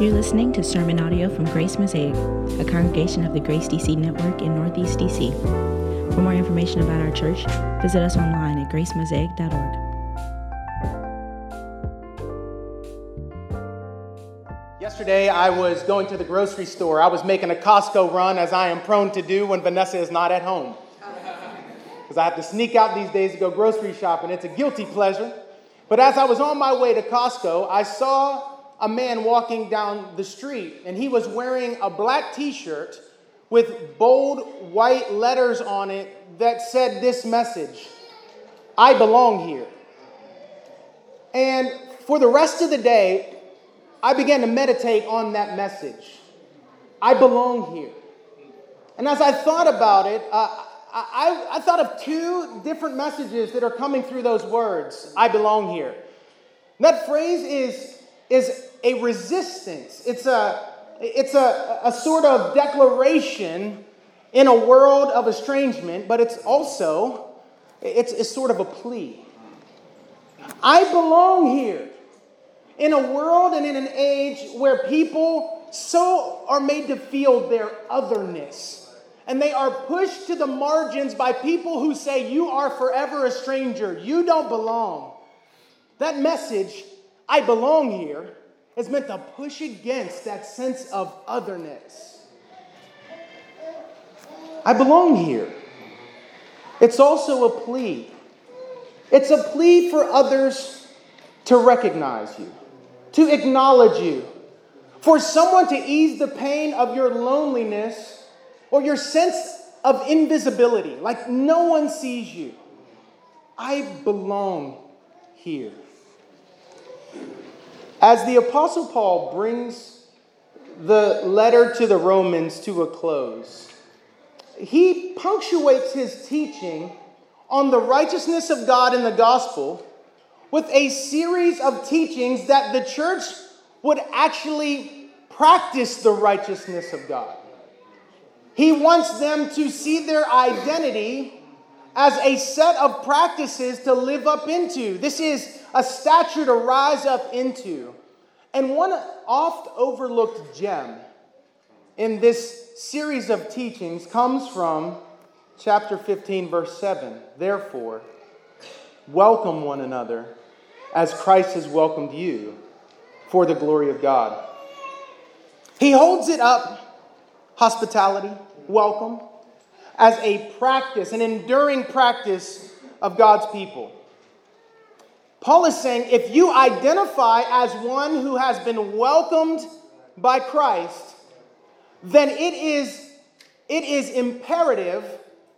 You're listening to sermon audio from Grace Mosaic, a congregation of the Grace DC Network in Northeast DC. For more information about our church, visit us online at gracemosaic.org. Yesterday, I was going to the grocery store. I was making a Costco run, as I am prone to do when Vanessa is not at home. Because I have to sneak out these days to go grocery shopping. It's a guilty pleasure. But as I was on my way to Costco, I saw a man walking down the street, and he was wearing a black t shirt with bold white letters on it that said this message I belong here. And for the rest of the day, I began to meditate on that message. I belong here. And as I thought about it, uh, I, I, thought of two different messages that are coming through those words I belong here. And that phrase is, is a resistance, it's a, it's a, a sort of declaration in a world of estrangement, but it's also it's, it's sort of a plea. I belong here in a world and in an age where people so are made to feel their otherness. And they are pushed to the margins by people who say, You are forever a stranger. You don't belong. That message, I belong here, is meant to push against that sense of otherness. I belong here. It's also a plea. It's a plea for others to recognize you, to acknowledge you, for someone to ease the pain of your loneliness or your sense of invisibility, like no one sees you. I belong here. As the Apostle Paul brings the letter to the Romans to a close, he punctuates his teaching on the righteousness of God in the gospel with a series of teachings that the church would actually practice the righteousness of God. He wants them to see their identity as a set of practices to live up into. This is a stature to rise up into. And one oft overlooked gem in this series of teachings comes from chapter 15, verse 7. Therefore, welcome one another as Christ has welcomed you for the glory of God. He holds it up, hospitality, welcome, as a practice, an enduring practice of God's people. Paul is saying if you identify as one who has been welcomed by Christ, then it is, it is imperative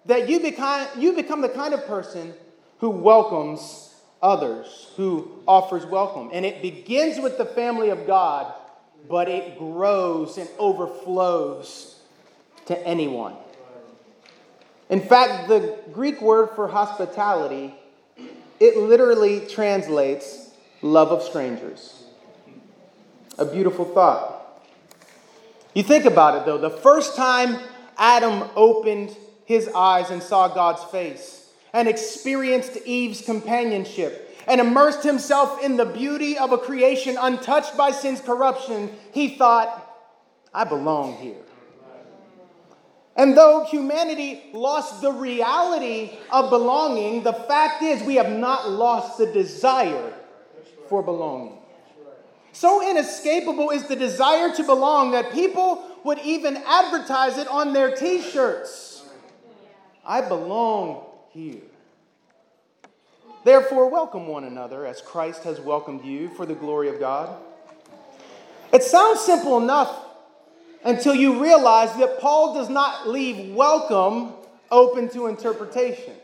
that you become, you become the kind of person who welcomes others, who offers welcome. And it begins with the family of God, but it grows and overflows to anyone. In fact, the Greek word for hospitality it literally translates love of strangers. A beautiful thought. You think about it though, the first time Adam opened his eyes and saw God's face and experienced Eve's companionship and immersed himself in the beauty of a creation untouched by sin's corruption, he thought, I belong here. And though humanity lost the reality of belonging, the fact is we have not lost the desire for belonging. So inescapable is the desire to belong that people would even advertise it on their t shirts. I belong here. Therefore, welcome one another as Christ has welcomed you for the glory of God. It sounds simple enough until you realize that Paul does not leave welcome open to interpretation.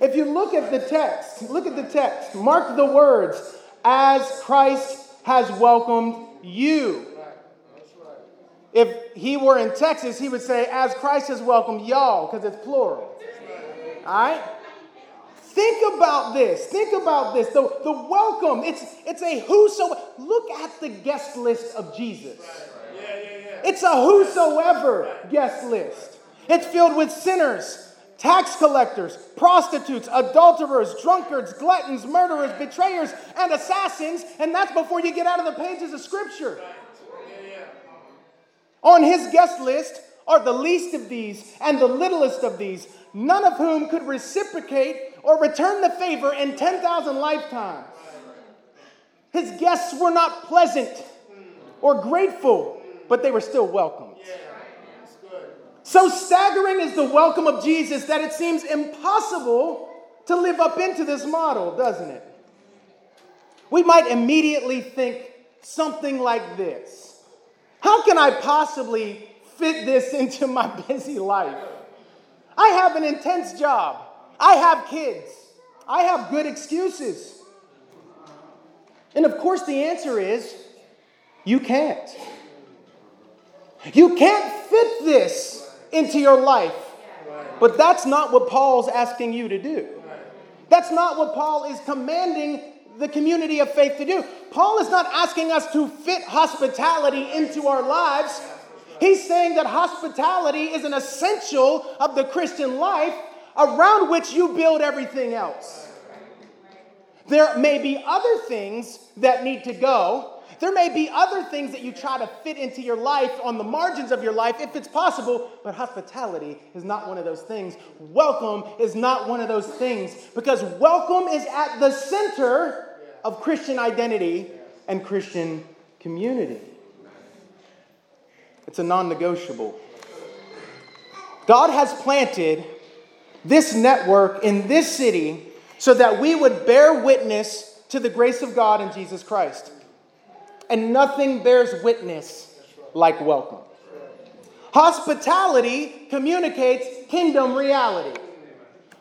If you look at the text, look at the text, mark the words, as Christ has welcomed you. If he were in Texas, he would say, as Christ has welcomed y'all, because it's plural. All right? Think about this. Think about this. The, the welcome, it's, it's a whoso. Look at the guest list of Jesus. It's a whosoever guest list. It's filled with sinners, tax collectors, prostitutes, adulterers, drunkards, gluttons, murderers, betrayers, and assassins. And that's before you get out of the pages of Scripture. On his guest list are the least of these and the littlest of these, none of whom could reciprocate or return the favor in 10,000 lifetimes. His guests were not pleasant or grateful, but they were still welcomed. So staggering is the welcome of Jesus that it seems impossible to live up into this model, doesn't it? We might immediately think something like this How can I possibly fit this into my busy life? I have an intense job, I have kids, I have good excuses. And of course, the answer is you can't. You can't fit this into your life. But that's not what Paul's asking you to do. That's not what Paul is commanding the community of faith to do. Paul is not asking us to fit hospitality into our lives. He's saying that hospitality is an essential of the Christian life around which you build everything else. There may be other things that need to go, there may be other things that you try to fit into your life on the margins of your life if it's possible, but hospitality is not one of those things. Welcome is not one of those things because welcome is at the center of Christian identity and Christian community. It's a non negotiable. God has planted this network in this city so that we would bear witness to the grace of God in Jesus Christ and nothing bears witness like welcome. Hospitality communicates kingdom reality.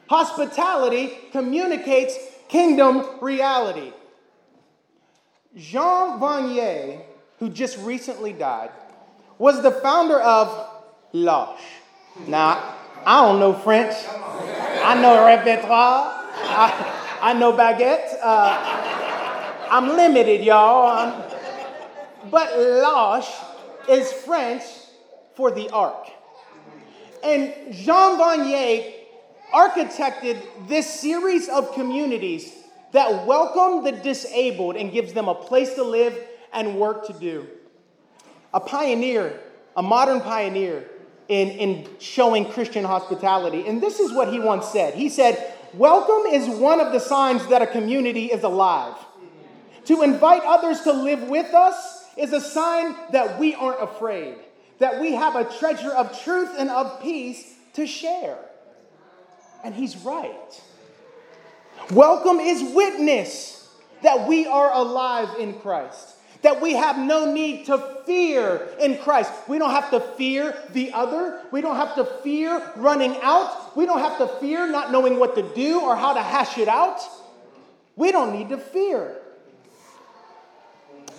Hospitality communicates kingdom reality. Jean Vanier, who just recently died, was the founder of L'Arche. Now, I don't know French. I know repertoire. I, I know baguette. Uh, I'm limited, y'all. I'm, but l'Arche is French for the ark. And Jean Vanier architected this series of communities that welcome the disabled and gives them a place to live and work to do. A pioneer, a modern pioneer in, in showing Christian hospitality. And this is what he once said. He said, Welcome is one of the signs that a community is alive. To invite others to live with us is a sign that we aren't afraid, that we have a treasure of truth and of peace to share. And he's right. Welcome is witness that we are alive in Christ, that we have no need to fear in Christ. We don't have to fear the other. We don't have to fear running out. We don't have to fear not knowing what to do or how to hash it out. We don't need to fear.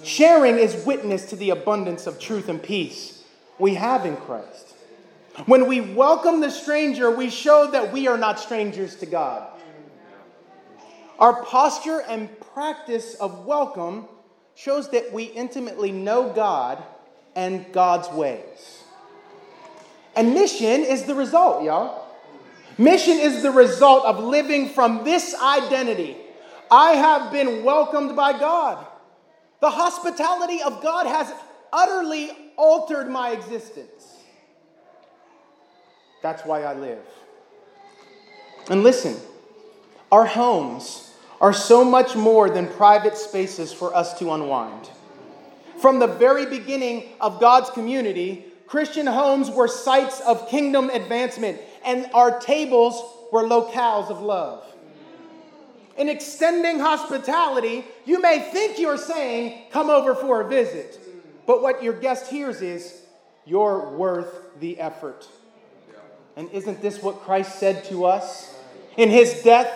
Sharing is witness to the abundance of truth and peace we have in Christ. When we welcome the stranger, we show that we are not strangers to God. Our posture and practice of welcome shows that we intimately know God and God's ways. And mission is the result, y'all. Mission is the result of living from this identity. I have been welcomed by God. The hospitality of God has utterly altered my existence. That's why I live. And listen, our homes are so much more than private spaces for us to unwind. From the very beginning of God's community, Christian homes were sites of kingdom advancement, and our tables were locales of love in extending hospitality, you may think you're saying, Come over for a visit. But what your guest hears is, You're worth the effort. And isn't this what Christ said to us? In his death,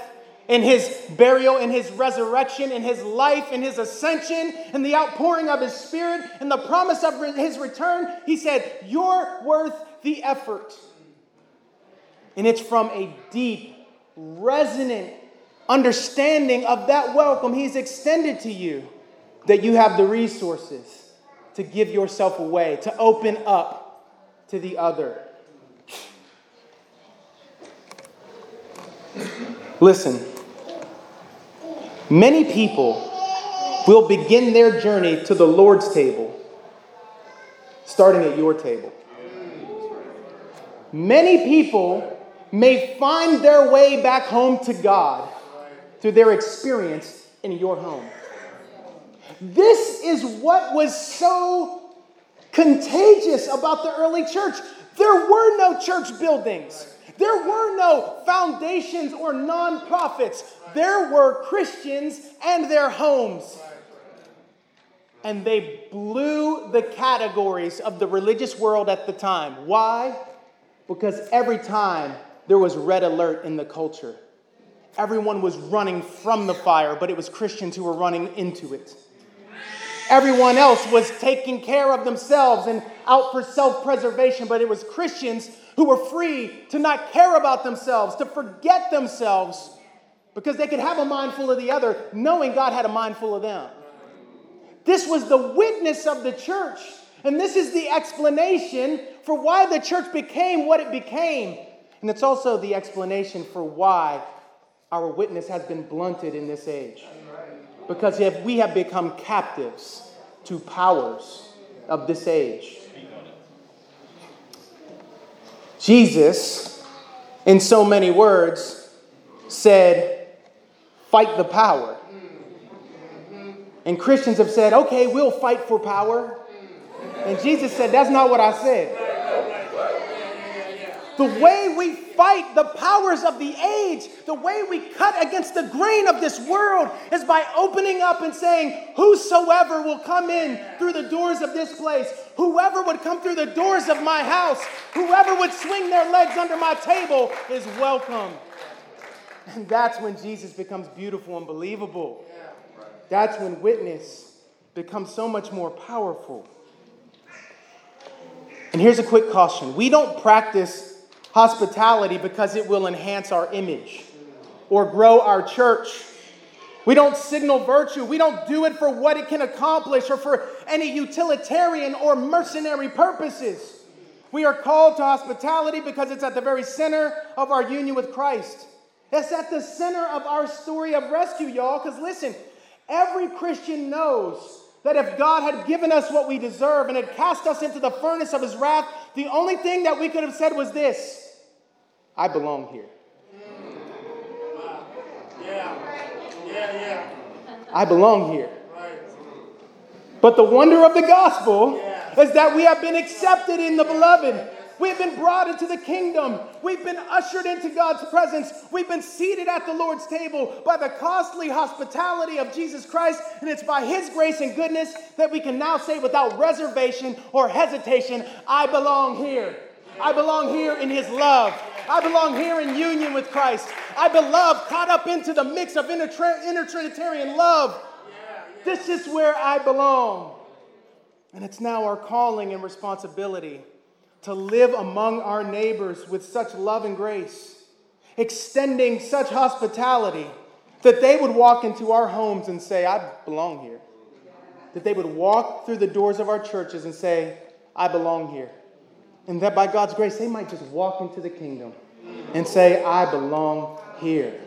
in his burial, in his resurrection, in his life, in his ascension, in the outpouring of his spirit, in the promise of his return, he said, You're worth the effort. And it's from a deep, resonant understanding of that welcome He's extended to you, that you have the resources to give yourself away, to open up to the other. Listen, many people will begin their journey to the Lord's table starting at your table. Many people may find their way back home to God through their experience in your home. This is what was so contagious about the early church. There were no church buildings. There were no foundations or nonprofits. There were Christians and their homes. And they blew the categories of the religious world at the time. Why? Because every time there was red alert in the culture, everyone was running from the fire, but it was Christians who were running into it. Everyone else was taking care of themselves and out for self preservation, but it was Christians who were free to not care about themselves, to forget themselves, because they could have a mind full of the other, knowing God had a mind full of them. This was the witness of the church. And this is the explanation for why the church became what it became. And it's also the explanation for why our witness has been blunted in this age because we have become captives to powers of this age. Jesus, in so many words, said, Fight the power. And Christians have said, Okay, we'll fight for power. And Jesus said, That's not what I said. The way we fight the powers of the age, the way we cut against the grain of this world is by opening up and saying, Whosoever will come in through the doors of this place, whoever would come through the doors of my house, whoever would swing their legs under my table is welcome. And that's when Jesus becomes beautiful and believable. That's when witness becomes so much more powerful. And here's a quick caution we don't practice hospitality because it will enhance our image or grow our church. We don't signal virtue. We don't do it for what it can accomplish or for any utilitarian or mercenary purposes. We are called to hospitality because it's at the very center of our union with Christ. It's at the center of our story of rescue, y'all. Because listen, every Christian knows that if God had given us what we deserve and had cast us into the furnace of his wrath, the only thing that we could have said was this I belong here. Yeah. Yeah, yeah. I belong here. But the wonder of the gospel is that we have been accepted in the beloved. We've been brought into the kingdom. We've been ushered into God's presence. We've been seated at the Lord's table by the costly hospitality of Jesus Christ. And it's by His grace and goodness that we can now say without reservation or hesitation, I belong here. I belong here in His love. I belong here in union with Christ. I beloved, caught up into the mix of inner, Trinitarian love. This is where I belong. And it's now our calling and responsibility to live among our neighbors with such love and grace, extending such hospitality that they would walk into our homes and say, I belong here. That they would walk through the doors of our churches and say, I belong here. And that by God's grace, they might just walk into the kingdom and say, I belong here.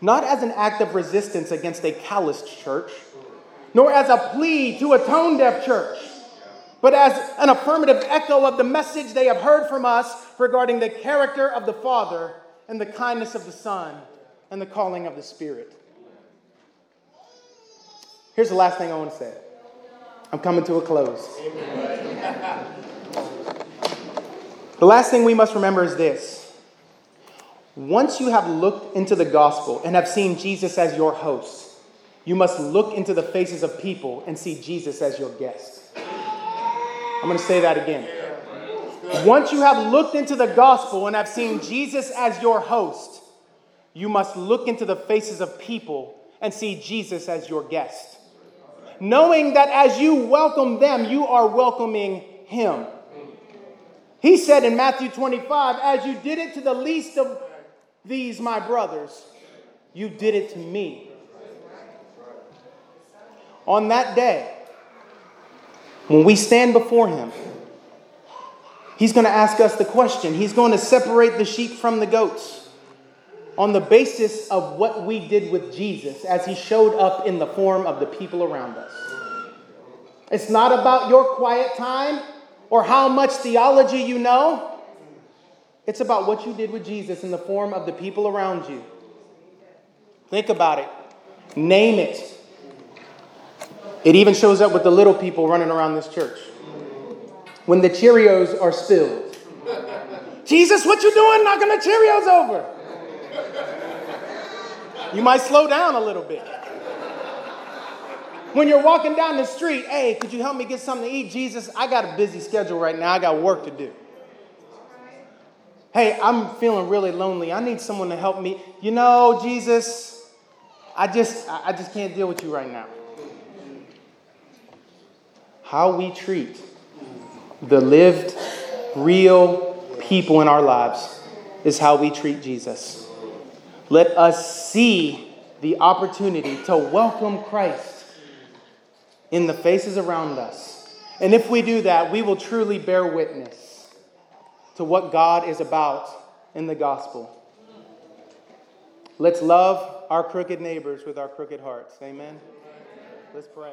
Not as an act of resistance against a calloused church, nor as a plea to a tone deaf church but as an affirmative echo of the message they have heard from us regarding the character of the Father and the kindness of the Son and the calling of the Spirit. Here's the last thing I want to say. I'm coming to a close. the last thing we must remember is this. Once you have looked into the gospel and have seen Jesus as your host, you must look into the faces of people and see Jesus as your guest. I'm going to say that again. Once you have looked into the gospel and have seen Jesus as your host, you must look into the faces of people and see Jesus as your guest. Knowing that as you welcome them, you are welcoming him. He said in Matthew 25, As you did it to the least of these, my brothers, you did it to me. On that day, when we stand before Him, He's going to ask us the question. He's going to separate the sheep from the goats on the basis of what we did with Jesus as He showed up in the form of the people around us. It's not about your quiet time or how much theology you know. It's about what you did with Jesus in the form of the people around you. Think about it. Name it. It even shows up with the little people running around this church. When the Cheerios are spilled. Jesus, what you doing knocking the Cheerios over? You might slow down a little bit. When you're walking down the street, hey, could you help me get something to eat? Jesus, I got a busy schedule right now. I got work to do. Hey, I'm feeling really lonely. I need someone to help me. You know, Jesus, I just I just can't deal with you right now. How we treat the lived, real people in our lives is how we treat Jesus. Let us see the opportunity to welcome Christ in the faces around us. And if we do that, we will truly bear witness to what God is about in the gospel. Let's love our crooked neighbors with our crooked hearts. Amen. Let's pray.